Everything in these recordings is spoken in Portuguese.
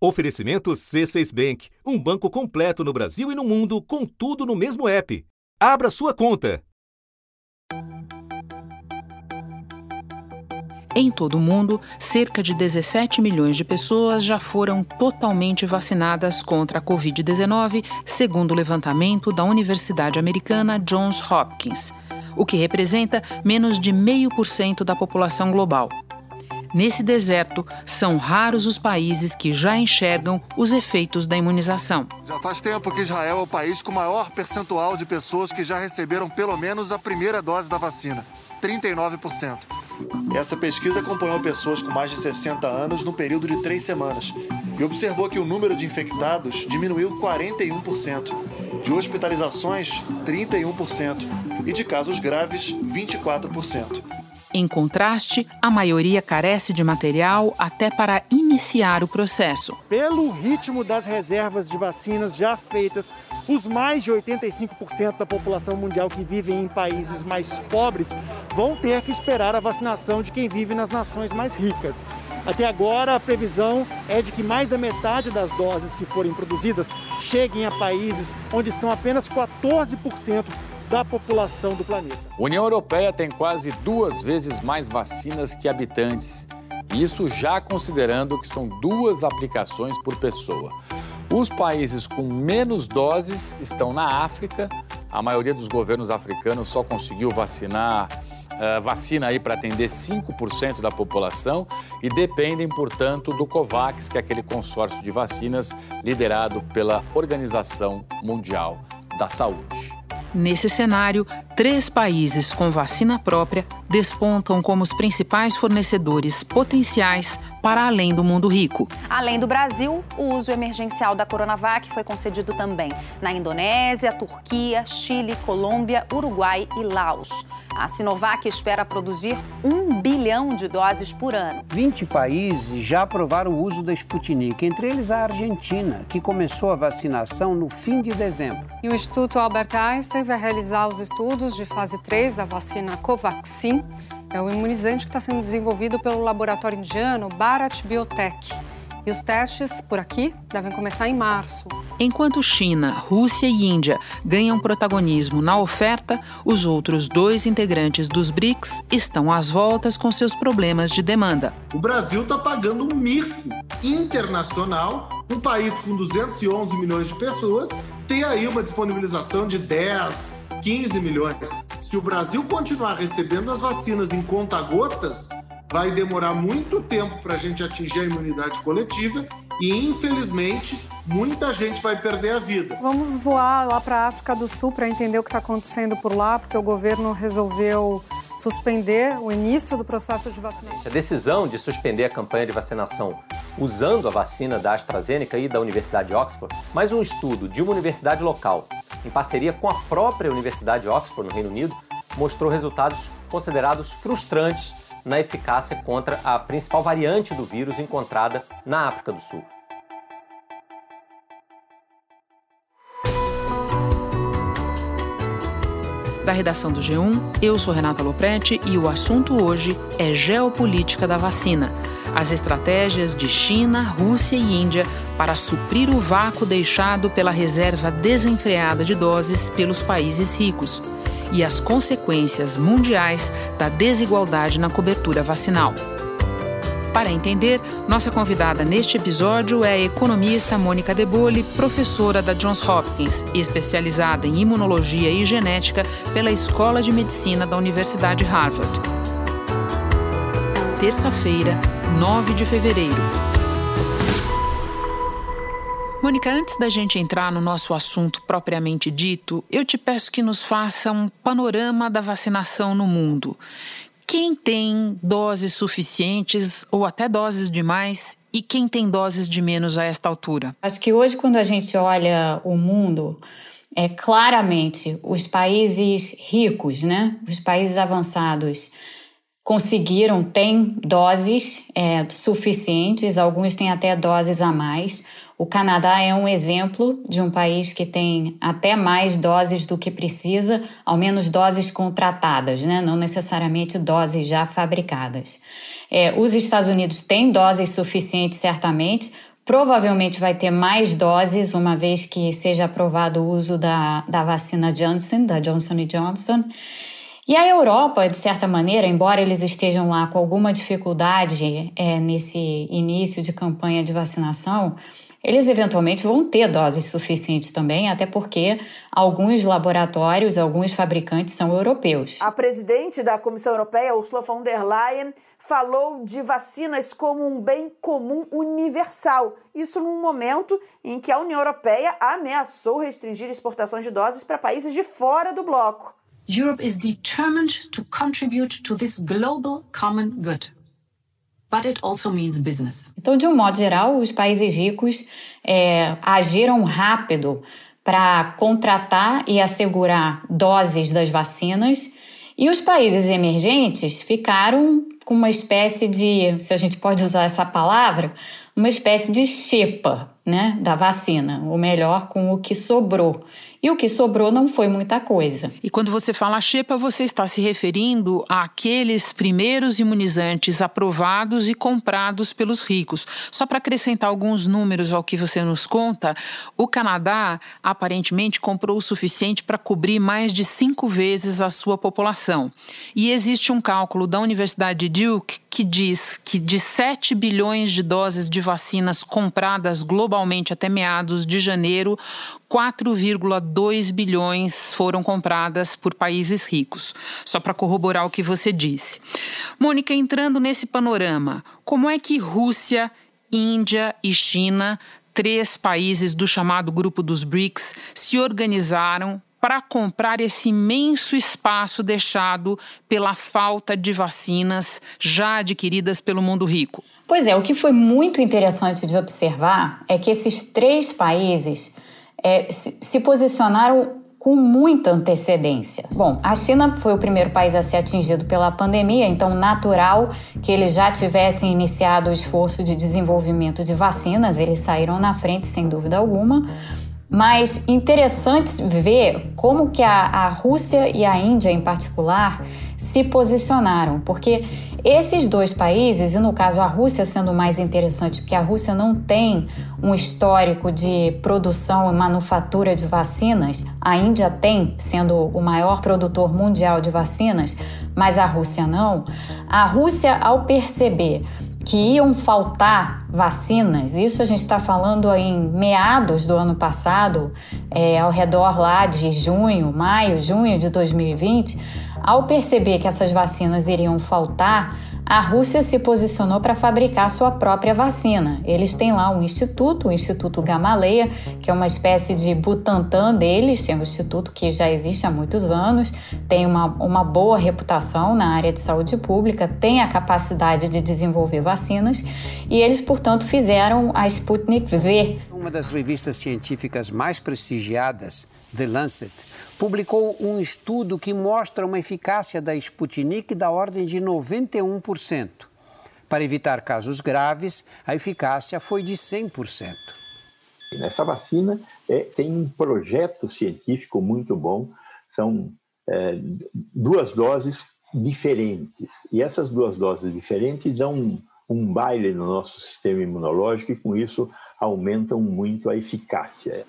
Oferecimento C6 Bank, um banco completo no Brasil e no mundo, com tudo no mesmo app. Abra sua conta. Em todo o mundo, cerca de 17 milhões de pessoas já foram totalmente vacinadas contra a Covid-19, segundo o levantamento da Universidade Americana Johns Hopkins, o que representa menos de meio por cento da população global. Nesse deserto, são raros os países que já enxergam os efeitos da imunização. Já faz tempo que Israel é o país com maior percentual de pessoas que já receberam pelo menos a primeira dose da vacina. 39%. Essa pesquisa acompanhou pessoas com mais de 60 anos no período de três semanas e observou que o número de infectados diminuiu 41%, de hospitalizações, 31% e de casos graves, 24%. Em contraste, a maioria carece de material até para iniciar o processo. Pelo ritmo das reservas de vacinas já feitas, os mais de 85% da população mundial que vive em países mais pobres vão ter que esperar a vacinação de quem vive nas nações mais ricas. Até agora, a previsão é de que mais da metade das doses que forem produzidas cheguem a países onde estão apenas 14% da população do planeta. A União Europeia tem quase duas vezes mais vacinas que habitantes. Isso já considerando que são duas aplicações por pessoa. Os países com menos doses estão na África. A maioria dos governos africanos só conseguiu vacinar uh, vacina aí para atender 5% da população e dependem, portanto, do COVAX, que é aquele consórcio de vacinas liderado pela Organização Mundial da Saúde. Nesse cenário, três países com vacina própria despontam como os principais fornecedores potenciais para além do mundo rico. Além do Brasil, o uso emergencial da Coronavac foi concedido também na Indonésia, Turquia, Chile, Colômbia, Uruguai e Laos. A Sinovac espera produzir um bilhão de doses por ano. 20 países já aprovaram o uso da Sputnik, entre eles a Argentina, que começou a vacinação no fim de dezembro. E o Instituto Albert Einstein vai realizar os estudos de fase 3 da vacina Covaxin. É o imunizante que está sendo desenvolvido pelo laboratório indiano Bharat Biotech. E os testes por aqui devem começar em março. Enquanto China, Rússia e Índia ganham protagonismo na oferta, os outros dois integrantes dos BRICS estão às voltas com seus problemas de demanda. O Brasil está pagando um mico internacional. Um país com 211 milhões de pessoas tem aí uma disponibilização de 10, 15 milhões. Se o Brasil continuar recebendo as vacinas em conta-gotas, vai demorar muito tempo para a gente atingir a imunidade coletiva e, infelizmente, muita gente vai perder a vida. Vamos voar lá para a África do Sul para entender o que está acontecendo por lá, porque o governo resolveu suspender o início do processo de vacinação. A decisão de suspender a campanha de vacinação usando a vacina da AstraZeneca e da Universidade de Oxford, mais um estudo de uma universidade local, em parceria com a própria Universidade de Oxford, no Reino Unido, mostrou resultados considerados frustrantes na eficácia contra a principal variante do vírus encontrada na África do Sul. Da redação do G1, eu sou Renata Loprete e o assunto hoje é geopolítica da vacina. As estratégias de China, Rússia e Índia para suprir o vácuo deixado pela reserva desenfreada de doses pelos países ricos e as consequências mundiais da desigualdade na cobertura vacinal. Para entender, nossa convidada neste episódio é a economista Mônica Debole, professora da Johns Hopkins, especializada em imunologia e genética pela Escola de Medicina da Universidade Harvard. Terça-feira, 9 de fevereiro. Mônica, antes da gente entrar no nosso assunto propriamente dito, eu te peço que nos faça um panorama da vacinação no mundo. Quem tem doses suficientes ou até doses demais e quem tem doses de menos a esta altura? Acho que hoje, quando a gente olha o mundo, é claramente os países ricos, né? Os países avançados conseguiram, têm doses é, suficientes, alguns têm até doses a mais. O Canadá é um exemplo de um país que tem até mais doses do que precisa, ao menos doses contratadas, né? não necessariamente doses já fabricadas. É, os Estados Unidos têm doses suficientes, certamente, Provavelmente vai ter mais doses, uma vez que seja aprovado o uso da, da vacina Johnson, da Johnson Johnson. E a Europa, de certa maneira, embora eles estejam lá com alguma dificuldade é, nesse início de campanha de vacinação, eles eventualmente vão ter doses suficientes também, até porque alguns laboratórios, alguns fabricantes são europeus. A presidente da Comissão Europeia, Ursula von der Leyen, falou de vacinas como um bem comum universal. Isso num momento em que a União Europeia ameaçou restringir exportações de doses para países de fora do bloco. Europe is determined to contribute to this global common good. But it also means business. Então, de um modo geral, os países ricos é, agiram rápido para contratar e assegurar doses das vacinas, e os países emergentes ficaram com uma espécie de, se a gente pode usar essa palavra, uma espécie de xepa né, da vacina, ou melhor, com o que sobrou. E o que sobrou não foi muita coisa. E quando você fala xepa, você está se referindo àqueles primeiros imunizantes aprovados e comprados pelos ricos. Só para acrescentar alguns números ao que você nos conta, o Canadá aparentemente comprou o suficiente para cobrir mais de cinco vezes a sua população. E existe um cálculo da Universidade de Duke que diz que de 7 bilhões de doses de vacinas compradas globalmente até meados de janeiro, 4,2 bilhões foram compradas por países ricos. Só para corroborar o que você disse. Mônica, entrando nesse panorama, como é que Rússia, Índia e China, três países do chamado grupo dos BRICS, se organizaram para comprar esse imenso espaço deixado pela falta de vacinas já adquiridas pelo mundo rico? Pois é, o que foi muito interessante de observar é que esses três países é, se, posicionaram com muita antecedência. Bom, a China foi o primeiro país a ser atingido pela pandemia, então natural que eles já tivessem iniciado o esforço de desenvolvimento de vacinas, eles saíram na frente sem dúvida alguma. Mas interessante ver como que a, a Rússia e a Índia em particular se posicionaram, porque esses dois países, e no caso a Rússia sendo mais interessante, porque a Rússia não tem um histórico de produção e manufatura de vacinas, a Índia tem, sendo o maior produtor mundial de vacinas, mas a Rússia não. A Rússia, ao perceber que iam faltar vacinas, isso a gente está falando em meados do ano passado, é, ao redor lá de junho, maio, junho de 2020, ao perceber que essas vacinas iriam faltar, a Rússia se posicionou para fabricar sua própria vacina. Eles têm lá um instituto, o Instituto Gamaleya, que é uma espécie de Butantan deles, é um instituto que já existe há muitos anos, tem uma, uma boa reputação na área de saúde pública, tem a capacidade de desenvolver vacinas e eles, portanto, fizeram a Sputnik V. Uma das revistas científicas mais prestigiadas, The Lancet, publicou um estudo que mostra uma eficácia da Sputnik da ordem de 91%. Para evitar casos graves, a eficácia foi de 100%. Nessa vacina é, tem um projeto científico muito bom, são é, duas doses diferentes. E essas duas doses diferentes dão um, baile no nosso sistema imunológico e, com isso, aumentam muito a eficácia.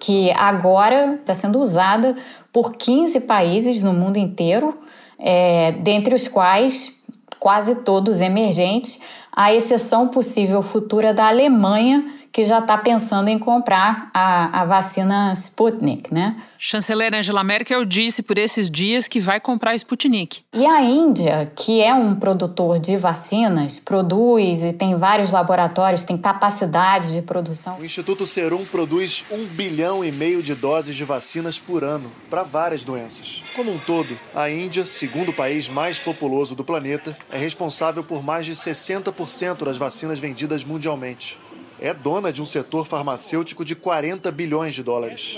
Que agora está sendo usada por 15 países no mundo inteiro, é, dentre os quais quase todos emergentes, à exceção possível futura da Alemanha, que já está pensando em comprar a, a vacina Sputnik, né? Chanceler Angela Merkel disse por esses dias que vai comprar Sputnik. E a Índia, que é um produtor de vacinas, produz e tem vários laboratórios, tem capacidade de produção. O Instituto Serum produz um bilhão e meio de doses de vacinas por ano para várias doenças. Como um todo, a Índia, segundo o país mais populoso do planeta, é responsável por mais de 60% das vacinas vendidas mundialmente é dona de um setor farmacêutico de 40 bilhões de dólares.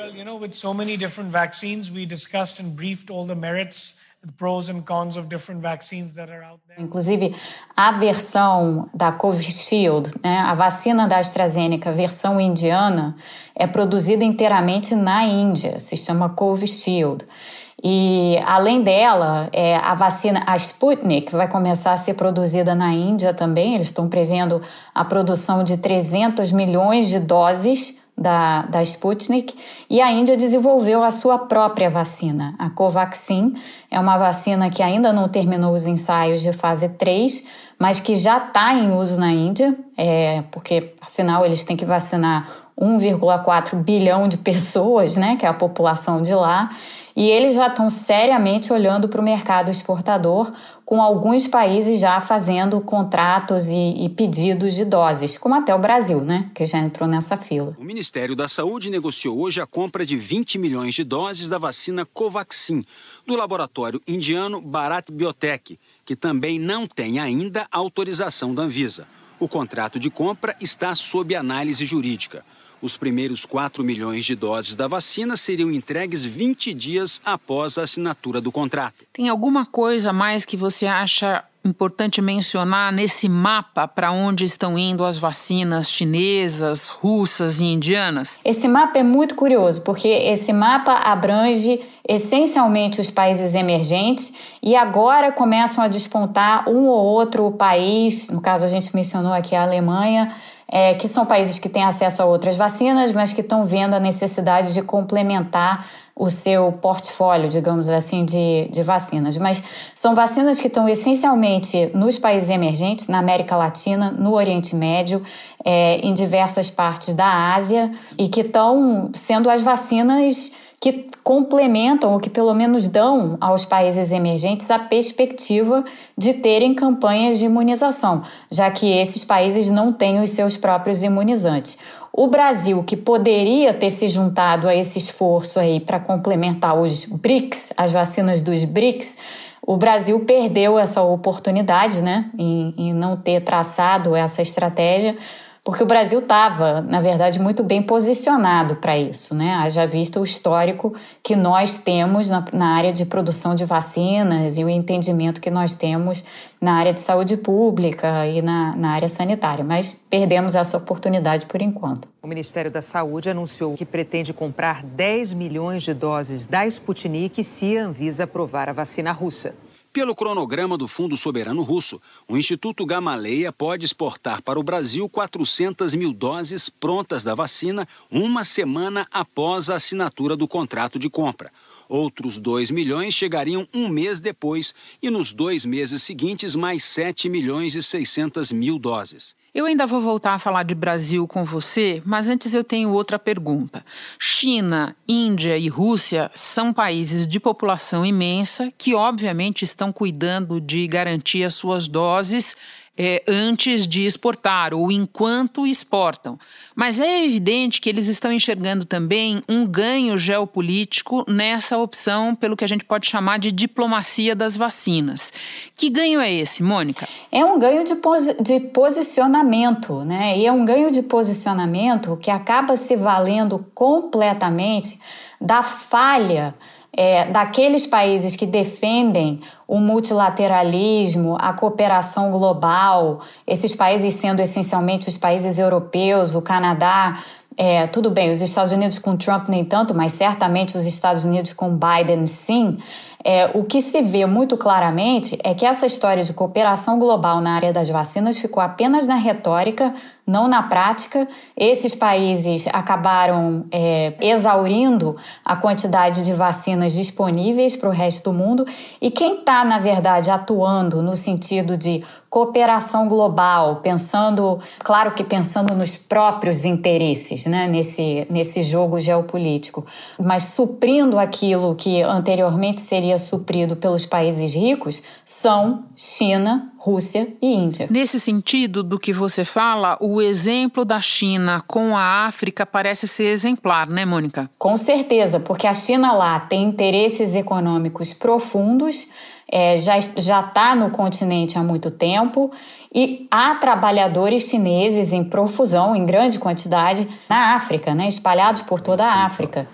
Inclusive, a versão da Covishield, né, a vacina da AstraZeneca, versão indiana, é produzida inteiramente na Índia, se chama Covishield. E além dela, é, a vacina, a Sputnik, vai começar a ser produzida na Índia também. Eles estão prevendo a produção de 300 milhões de doses da, da Sputnik. E a Índia desenvolveu a sua própria vacina, a Covaxin. É uma vacina que ainda não terminou os ensaios de fase 3, mas que já está em uso na Índia, é, porque afinal eles têm que vacinar 1,4 bilhão de pessoas, né, que é a população de lá. E eles já estão seriamente olhando para o mercado exportador, com alguns países já fazendo contratos e, e, pedidos de doses, como até o Brasil, né, que já entrou nessa fila. O Ministério da Saúde negociou hoje a compra de 20 milhões de doses da vacina Covaxin, do laboratório indiano Bharat Biotech, que também não tem ainda autorização da Anvisa. O contrato de compra está sob análise jurídica. Os primeiros 4 milhões de doses da vacina seriam entregues 20 dias após a assinatura do contrato. Tem alguma coisa mais que você acha importante mencionar nesse mapa para onde estão indo as vacinas chinesas, russas e indianas? Esse mapa é muito curioso, porque esse mapa abrange essencialmente os países emergentes e agora começam a despontar um ou outro país, no caso a gente mencionou aqui a Alemanha, é, que são países que têm acesso a outras vacinas, mas que estão vendo a necessidade de complementar o seu portfólio, digamos assim, de, de vacinas. Mas são vacinas que estão essencialmente nos países emergentes, na América Latina, no Oriente Médio, é, em diversas partes da Ásia, e que estão sendo as vacinas que complementam ou que pelo menos dão aos países emergentes a perspectiva de terem campanhas de imunização, já que esses países não têm os seus próprios imunizantes. O Brasil, que poderia ter se juntado a esse esforço aí para complementar os BRICS, as vacinas dos BRICS, o Brasil perdeu essa oportunidade, né, em, em não ter traçado essa estratégia porque o Brasil estava, na verdade, muito bem posicionado para isso, né? Haja visto o histórico que nós temos na, na, área de produção de vacinas e o entendimento que nós temos na área de saúde pública e na, na área sanitária, mas perdemos essa oportunidade por enquanto. O Ministério da Saúde anunciou que pretende comprar 10 milhões de doses da Sputnik se a Anvisa aprovar a vacina russa. Pelo cronograma do Fundo Soberano Russo, o Instituto Gamaleia pode exportar para o Brasil 400 mil doses prontas da vacina uma semana após a assinatura do contrato de compra. Outros 2 milhões chegariam um mês depois e nos dois meses seguintes mais 7 milhões e 600 mil doses. Eu ainda vou voltar a falar de Brasil com você, mas antes eu tenho outra pergunta. China, Índia e Rússia são países de população imensa que, obviamente, estão cuidando de garantir as suas doses é, antes de exportar ou enquanto exportam. Mas é evidente que eles estão enxergando também um ganho geopolítico nessa opção, pelo que a gente pode chamar de diplomacia das vacinas. Que ganho é esse, Mônica? É um ganho de, posi de posicionamento, né? E é um ganho de posicionamento que acaba se valendo completamente da falha é, daqueles países que defendem o multilateralismo, a cooperação global, esses países sendo essencialmente os países europeus, o Canadá, é, tudo bem, os Estados Unidos com Trump nem tanto, mas certamente os Estados Unidos com Biden sim. É, o que se vê muito claramente é que essa história de cooperação global na área das vacinas ficou apenas na retórica, não na prática. Esses países acabaram é, exaurindo a quantidade de vacinas disponíveis para o resto do mundo. E quem está, na verdade, atuando no sentido de cooperação global, pensando, claro que pensando nos próprios interesses, né, nesse, nesse jogo geopolítico, mas suprindo aquilo que anteriormente seria suprido pelos países ricos, são China, Rússia e Índia. Nesse sentido do que você fala, o exemplo da China com a África parece ser exemplar, né, Mônica? Com certeza, porque a China lá tem interesses econômicos profundos é, já está no continente há muito tempo e há trabalhadores chineses em profusão, em grande quantidade, na África, né, espalhados por toda a África.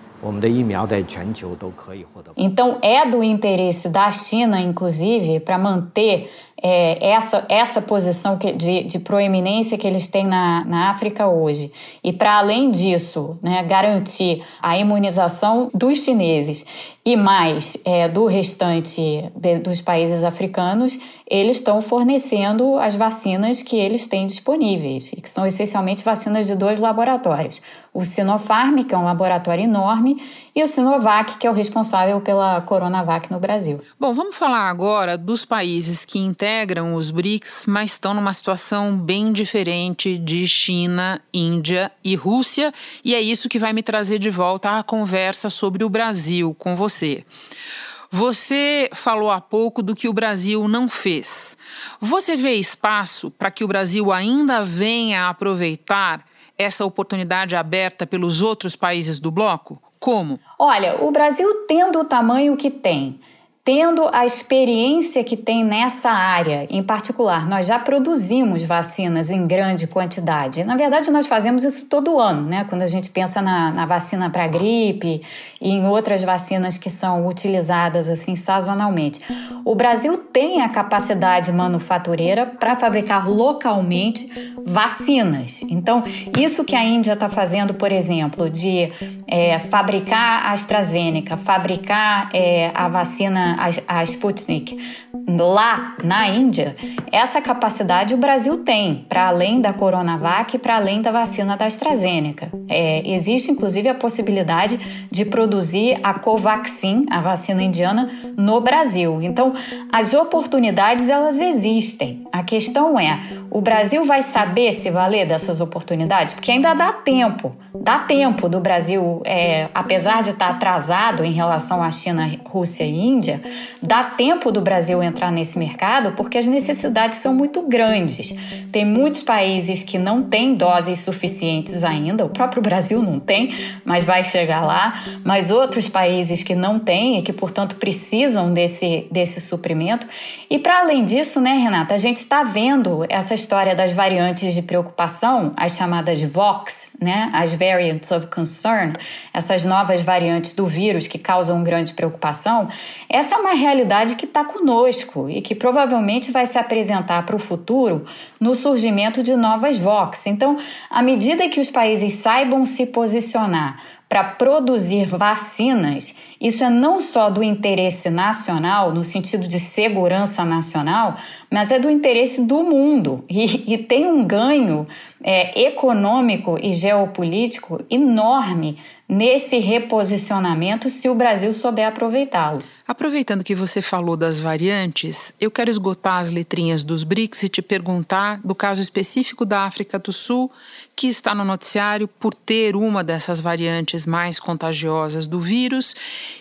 Então, é do interesse da China, inclusive, para manter é, essa, essa posição que, de, de proeminência que eles têm na, na África hoje. E, para além disso, né, garantir a imunização dos chineses e mais é, do restante de, dos países africanos, eles estão fornecendo as vacinas que eles têm disponíveis, que são essencialmente vacinas de dois laboratórios: o Sinopharm, que é um laboratório enorme, e o Sinovac, que é o responsável pela Coronavac no Brasil. Bom, vamos falar agora dos países que integram os BRICS, mas estão numa situação bem diferente de China, Índia e Rússia, e é isso que vai me trazer de volta à conversa sobre o Brasil com você você. Você falou há pouco do que o Brasil não fez. Você vê espaço para que o Brasil ainda venha aproveitar essa oportunidade aberta pelos outros países do bloco? Como? Olha, o Brasil tendo o tamanho que tem, tendo a experiência que tem nessa área, em particular, nós já produzimos vacinas em grande quantidade. Na verdade, nós fazemos isso todo ano, né? Quando a gente pensa na, na vacina para gripe e em outras vacinas que são utilizadas assim sazonalmente. O Brasil tem a capacidade manufatureira para fabricar localmente vacinas. Então, isso que a Índia está fazendo, por exemplo, de é, fabricar a AstraZeneca, fabricar é, a vacina a, a Sputnik lá na Índia, essa capacidade o Brasil tem, para além da Coronavac e para além da vacina da AstraZeneca. É, existe inclusive a possibilidade de produzir a Covaxin, a vacina indiana, no Brasil. Então, as oportunidades elas existem. A questão é, o Brasil vai saber se valer dessas oportunidades? Porque ainda dá tempo. Dá tempo do Brasil, é, apesar de estar atrasado em relação à China, Rússia e Índia, dá tempo do Brasil entrar nesse mercado porque as necessidades são muito grandes. Tem muitos países que não têm doses suficientes ainda, o próprio Brasil não tem, mas vai chegar lá, mas outros países que não têm e que, portanto, precisam desse, desse suprimento. E para além disso, né, Renata, a gente está vendo essa história das variantes de preocupação, as chamadas VOX, né, as Variants of Concern, essas novas variantes do vírus que causam grande preocupação, essa é uma realidade que está conosco e que provavelmente vai se apresentar para o futuro no surgimento de novas VOX. Então, à medida que os países saibam se posicionar para produzir vacinas, isso é não só do interesse nacional, no sentido de segurança nacional, mas é do interesse do mundo e, e tem um ganho é, econômico e geopolítico enorme nesse reposicionamento se o Brasil souber aproveitá-lo. Aproveitando que você falou das variantes, eu quero esgotar as letrinhas dos BRICS e te perguntar do caso específico da África do Sul, que está no noticiário por ter uma dessas variantes mais contagiosas do vírus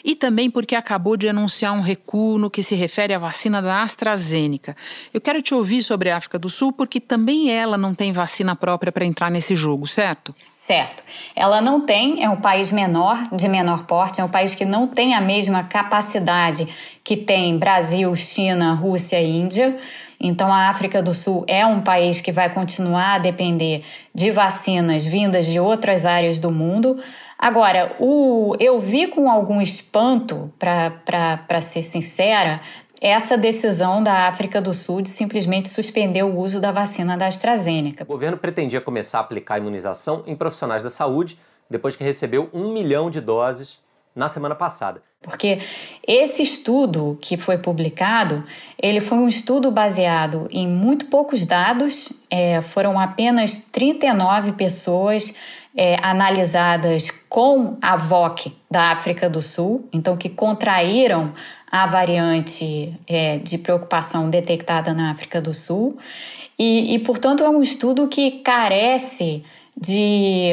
e também porque acabou de anunciar um recuo no que se refere à vacina da AstraZeneca. Eu quero te ouvir sobre a África do Sul porque também ela não tem vacina própria para entrar nesse jogo, certo? Certo. Ela não tem, é um país menor, de menor porte, é um país que não tem a mesma capacidade que tem Brasil, China, Rússia e Índia. Então, a África do Sul é um país que vai continuar a depender de vacinas vindas de outras áreas do mundo. Agora, o, eu vi com algum espanto, para ser sincera, essa decisão da África do Sul de simplesmente suspender o uso da vacina da AstraZeneca. O governo pretendia começar a aplicar a imunização em profissionais da saúde depois que recebeu um milhão de doses na semana passada. Porque esse estudo que foi publicado, ele foi um estudo baseado em muito poucos dados, é, foram apenas 39 pessoas é, analisadas com a VOC da África do Sul, então que contraíram a variante é, de preocupação detectada na África do Sul. E, e, portanto, é um estudo que carece de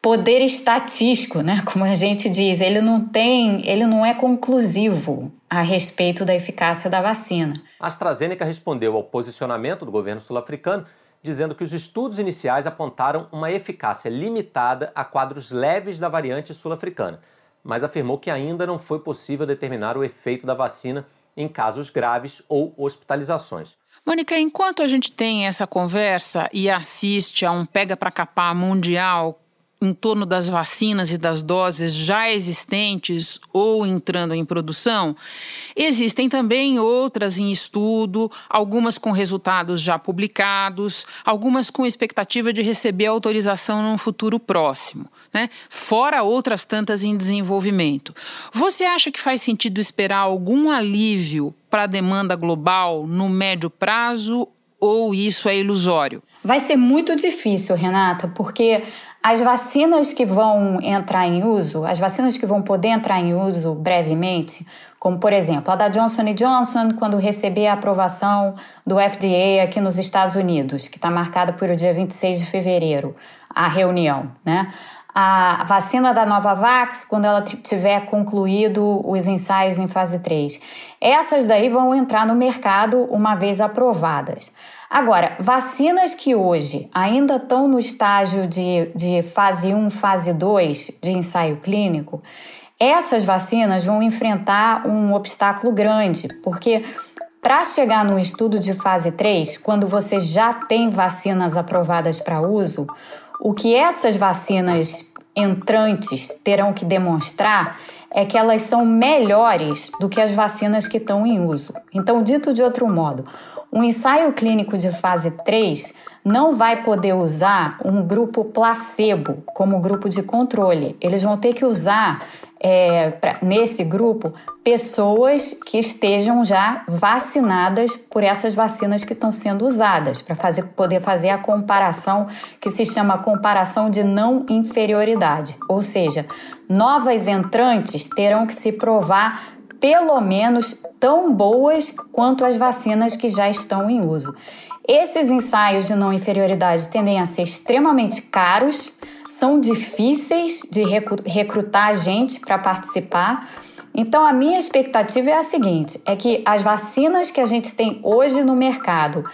poder estatístico, né? Como a gente diz, ele não tem, ele não é conclusivo a respeito da eficácia da vacina. A AstraZeneca respondeu ao posicionamento do governo sul-africano dizendo que os estudos iniciais apontaram uma eficácia limitada a quadros leves da variante sul-africana mas afirmou que ainda não foi possível determinar o efeito da vacina em casos graves ou hospitalizações. Mônica, enquanto a gente tem essa conversa e assiste a um pega para capar mundial em torno das vacinas e das doses já existentes ou entrando em produção, existem também outras em estudo, algumas com resultados já publicados, algumas com expectativa de receber autorização num futuro próximo, né? fora outras tantas em desenvolvimento. Você acha que faz sentido esperar algum alívio para a demanda global no médio prazo ou isso é ilusório? Vai ser muito difícil, Renata, porque as vacinas que vão entrar em uso, as vacinas que vão poder entrar em uso brevemente, como por exemplo a da Johnson Johnson, quando receber a aprovação do FDA aqui nos Estados Unidos, que está marcada para o dia 26 de fevereiro, a reunião, né? A vacina da Novavax, quando ela tiver concluído os ensaios em fase 3. Essas daí vão entrar no mercado uma vez aprovadas. Agora, vacinas que hoje ainda estão no estágio de, de fase 1, fase 2 de ensaio clínico, essas vacinas vão enfrentar um obstáculo grande, porque para chegar no estudo de fase 3, quando você já tem vacinas aprovadas para uso, o que essas vacinas entrantes terão que demonstrar é que elas são melhores do que as vacinas que estão em uso. Então, dito de outro modo, um ensaio clínico de fase 3 não vai poder usar um grupo placebo como grupo de controle. Eles vão ter que usar é, pra, nesse grupo pessoas que estejam já vacinadas por essas vacinas que estão sendo usadas, para fazer, poder fazer a comparação que se chama comparação de não inferioridade. Ou seja, novas entrantes terão que se provar pelo menos tão boas quanto as vacinas que já estão em uso. Esses ensaios de não inferioridade tendem a ser extremamente caros, são difíceis de recrutar gente para participar. Então, a minha expectativa é a seguinte: é que as vacinas que a gente tem hoje no mercado,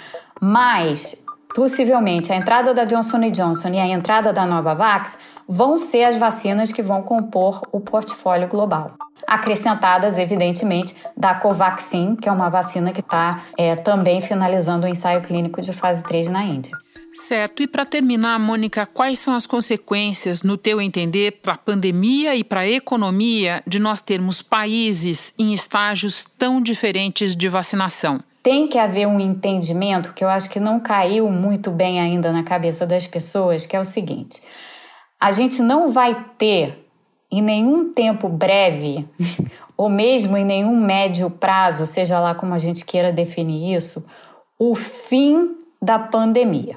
mais possivelmente a entrada da Johnson Johnson e a entrada da Novavax, vão ser as vacinas que vão compor o portfólio global acrescentadas, evidentemente, da Covaxin, que é uma vacina que está é, também finalizando o ensaio clínico de fase 3 na Índia. Certo. E para terminar, Mônica, quais são as consequências, no teu entender, para a pandemia e para a economia de nós termos países em estágios tão diferentes de vacinação? Tem que haver um entendimento que eu acho que não caiu muito bem ainda na cabeça das pessoas, que é o seguinte: a gente não vai ter em nenhum tempo breve, ou mesmo em nenhum médio prazo, seja lá como a gente queira definir isso, o fim da pandemia.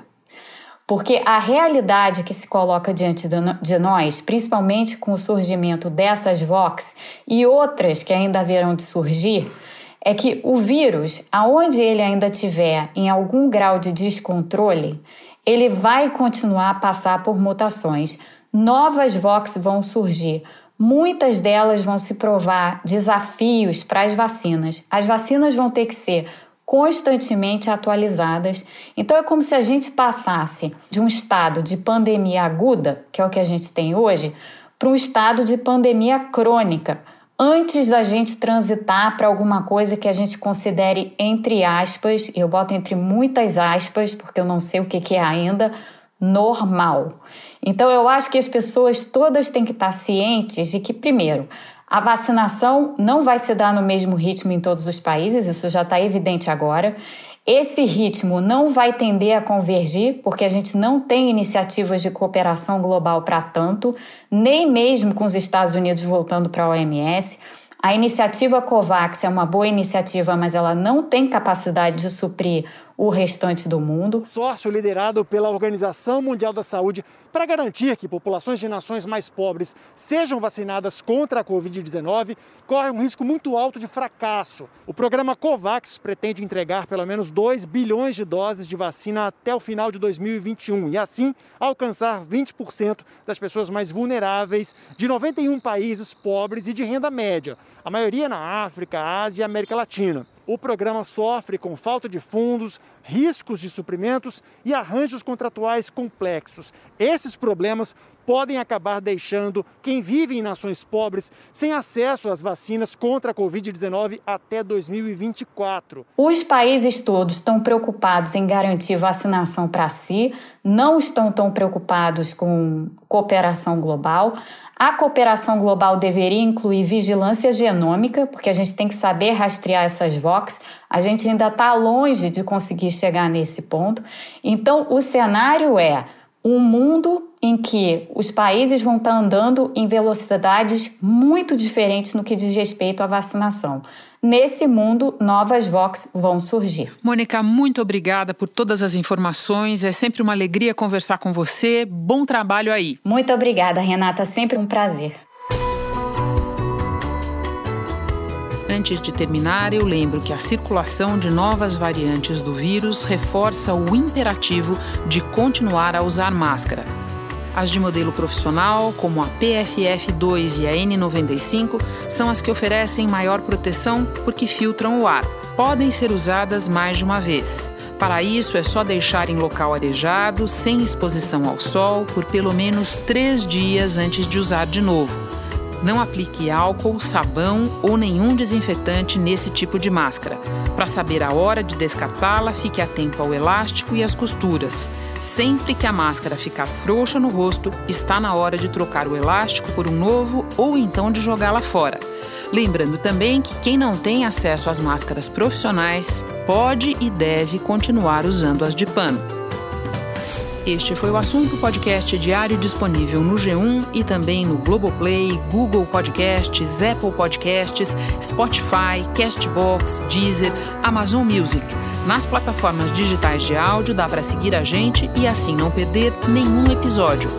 Porque a realidade que se coloca diante de nós, principalmente com o surgimento dessas VOX e outras que ainda haverão de surgir, é que o vírus, aonde ele ainda tiver em algum grau de descontrole, ele vai continuar a passar por mutações novas VOX vão surgir. Muitas delas vão se provar desafios para as vacinas. As vacinas vão ter que ser constantemente atualizadas. Então é como se a gente passasse de um estado de pandemia aguda, que é o que a gente tem hoje, para um estado de pandemia crônica, antes da gente transitar para alguma coisa que a gente considere entre aspas, eu boto entre muitas aspas, porque eu não sei o que, que é ainda, normal. Então, eu acho que as pessoas todas têm que estar cientes de que, primeiro, a vacinação não vai se dar no mesmo ritmo em todos os países, isso já está evidente agora. Esse ritmo não vai tender a convergir, porque a gente não tem iniciativas de cooperação global para tanto, nem mesmo com os Estados Unidos voltando para a OMS. A iniciativa COVAX é uma boa iniciativa, mas ela não tem capacidade de suprir o restante do mundo. Consórcio liderado pela Organização Mundial da Saúde para garantir que populações de nações mais pobres sejam vacinadas contra a Covid-19 corre um risco muito alto de fracasso. O programa COVAX pretende entregar pelo menos 2 bilhões de doses de vacina até o final de 2021 e, assim, alcançar 20% das pessoas mais vulneráveis de 91 países pobres e de renda média, a maioria na África, Ásia e América Latina. O programa sofre com falta de fundos, riscos de suprimentos e arranjos contratuais complexos. Esses problemas podem acabar deixando quem vive em nações pobres sem acesso às vacinas contra a Covid-19 até 2024. Os países todos estão preocupados em garantir vacinação para si, não estão tão preocupados com cooperação global. A cooperação global deveria incluir vigilância genômica, porque a gente tem que saber rastrear essas VOCs. A gente ainda está longe de conseguir chegar nesse ponto. Então, o cenário é um mundo em que os países vão estar andando em velocidades muito diferentes no que diz respeito à vacinação. Nesse mundo, novas Vox vão surgir. Mônica, muito obrigada por todas as informações. É sempre uma alegria conversar com você. Bom trabalho aí. Muito obrigada, Renata. Sempre um prazer. Antes de terminar, eu lembro que a circulação de novas variantes do vírus reforça o imperativo de continuar a usar máscara. As de modelo profissional, como a PFF2 e a N95, são as que oferecem maior proteção porque filtram o ar. Podem ser usadas mais de uma vez. Para isso, é só deixar em local arejado, sem exposição ao sol, por pelo menos três dias antes de usar de novo. Não aplique álcool, sabão ou nenhum desinfetante nesse tipo de máscara. Para saber a hora de descartá-la, fique atento ao elástico e às costuras. Sempre que a máscara ficar frouxa no rosto, está na hora de trocar o elástico por um novo ou então de jogá-la fora. Lembrando também que quem não tem acesso às máscaras profissionais pode e deve continuar usando as de pano. Este foi o assunto podcast diário disponível no G1 e também no Globoplay, Google Podcasts, Apple Podcasts, Spotify, Castbox, Deezer, Amazon Music. Nas plataformas digitais de áudio dá para seguir a gente e assim não perder nenhum episódio.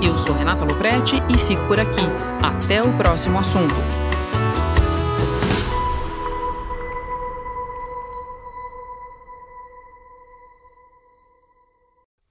Eu sou Renata Loprete e fico por aqui. Até o próximo assunto.